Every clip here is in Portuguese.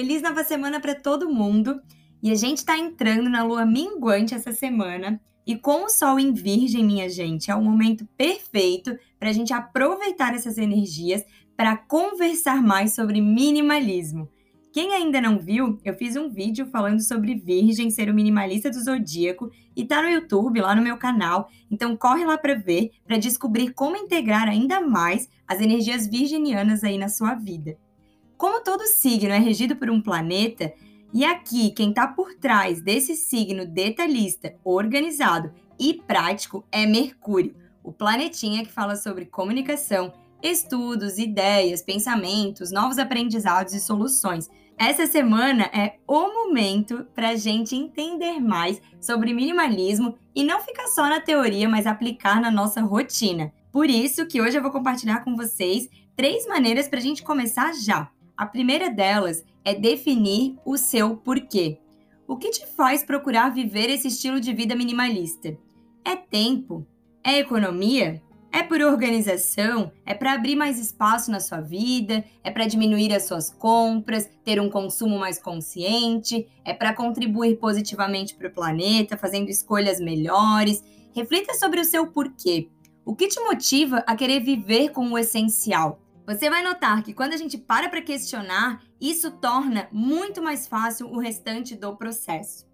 Feliz nova semana para todo mundo! E a gente está entrando na lua minguante essa semana. E com o sol em Virgem, minha gente, é o momento perfeito para a gente aproveitar essas energias para conversar mais sobre minimalismo. Quem ainda não viu, eu fiz um vídeo falando sobre Virgem ser o minimalista do zodíaco e tá no YouTube, lá no meu canal. Então corre lá para ver, para descobrir como integrar ainda mais as energias virginianas aí na sua vida. Como todo signo é regido por um planeta, e aqui quem está por trás desse signo detalhista, organizado e prático é Mercúrio, o planetinha que fala sobre comunicação, estudos, ideias, pensamentos, novos aprendizados e soluções. Essa semana é o momento para a gente entender mais sobre minimalismo e não ficar só na teoria, mas aplicar na nossa rotina. Por isso que hoje eu vou compartilhar com vocês três maneiras para a gente começar já. A primeira delas é definir o seu porquê. O que te faz procurar viver esse estilo de vida minimalista? É tempo? É economia? É por organização? É para abrir mais espaço na sua vida? É para diminuir as suas compras, ter um consumo mais consciente? É para contribuir positivamente para o planeta, fazendo escolhas melhores? Reflita sobre o seu porquê. O que te motiva a querer viver com o essencial? Você vai notar que quando a gente para para questionar, isso torna muito mais fácil o restante do processo.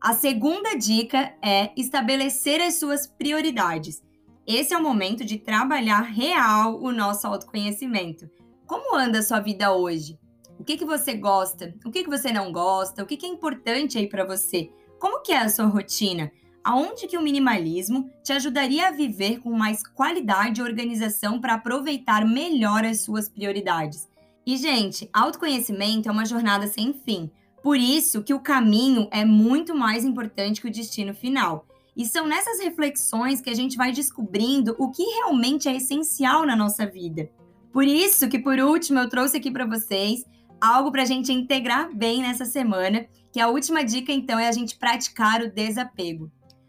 A segunda dica é estabelecer as suas prioridades. Esse é o momento de trabalhar real o nosso autoconhecimento. Como anda a sua vida hoje? O que, que você gosta? O que, que você não gosta? O que, que é importante aí para você? Como que é a sua rotina? Aonde que o minimalismo te ajudaria a viver com mais qualidade e organização para aproveitar melhor as suas prioridades? E, gente, autoconhecimento é uma jornada sem fim. Por isso que o caminho é muito mais importante que o destino final. E são nessas reflexões que a gente vai descobrindo o que realmente é essencial na nossa vida. Por isso que, por último, eu trouxe aqui para vocês algo para a gente integrar bem nessa semana, que a última dica, então, é a gente praticar o desapego.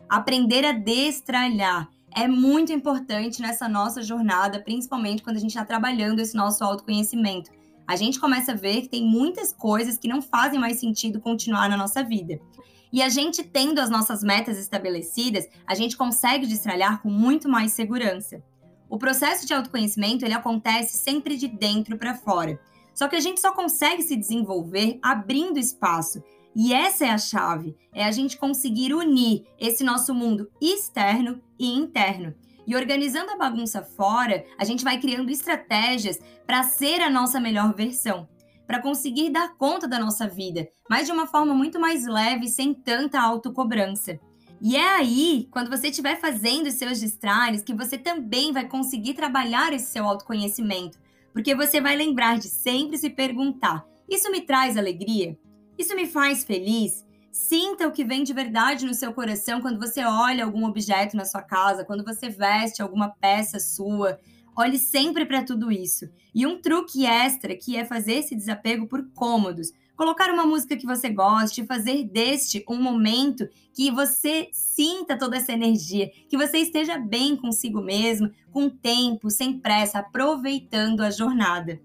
Aprender a destralhar é muito importante nessa nossa jornada, principalmente quando a gente está trabalhando esse nosso autoconhecimento. A gente começa a ver que tem muitas coisas que não fazem mais sentido continuar na nossa vida. E a gente tendo as nossas metas estabelecidas, a gente consegue destralhar com muito mais segurança. O processo de autoconhecimento ele acontece sempre de dentro para fora. Só que a gente só consegue se desenvolver abrindo espaço. E essa é a chave, é a gente conseguir unir esse nosso mundo externo e interno. E organizando a bagunça fora, a gente vai criando estratégias para ser a nossa melhor versão para conseguir dar conta da nossa vida, mas de uma forma muito mais leve, sem tanta autocobrança. E é aí, quando você estiver fazendo os seus destrares, que você também vai conseguir trabalhar esse seu autoconhecimento, porque você vai lembrar de sempre se perguntar: isso me traz alegria? Isso me faz feliz? Sinta o que vem de verdade no seu coração quando você olha algum objeto na sua casa, quando você veste alguma peça sua, Olhe sempre para tudo isso. E um truque extra que é fazer esse desapego por cômodos. Colocar uma música que você goste, fazer deste um momento que você sinta toda essa energia, que você esteja bem consigo mesmo, com tempo, sem pressa, aproveitando a jornada.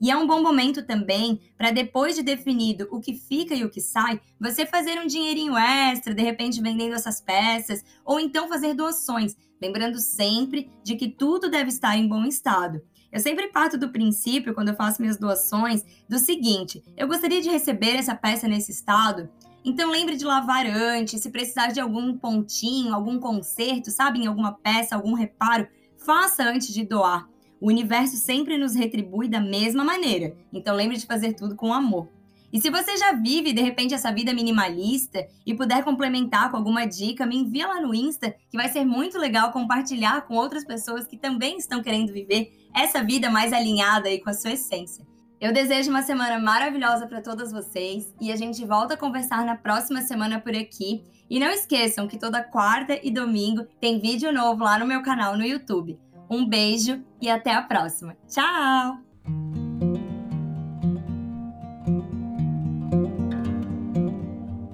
E é um bom momento também para depois de definido o que fica e o que sai, você fazer um dinheirinho extra, de repente vendendo essas peças, ou então fazer doações, lembrando sempre de que tudo deve estar em bom estado. Eu sempre parto do princípio, quando eu faço minhas doações, do seguinte: eu gostaria de receber essa peça nesse estado. Então lembre de lavar antes, se precisar de algum pontinho, algum conserto, sabe, em alguma peça, algum reparo, faça antes de doar. O universo sempre nos retribui da mesma maneira. Então lembre de fazer tudo com amor. E se você já vive de repente essa vida minimalista e puder complementar com alguma dica, me envia lá no Insta, que vai ser muito legal compartilhar com outras pessoas que também estão querendo viver essa vida mais alinhada aí com a sua essência. Eu desejo uma semana maravilhosa para todas vocês e a gente volta a conversar na próxima semana por aqui. E não esqueçam que toda quarta e domingo tem vídeo novo lá no meu canal no YouTube. Um beijo e até a próxima. Tchau!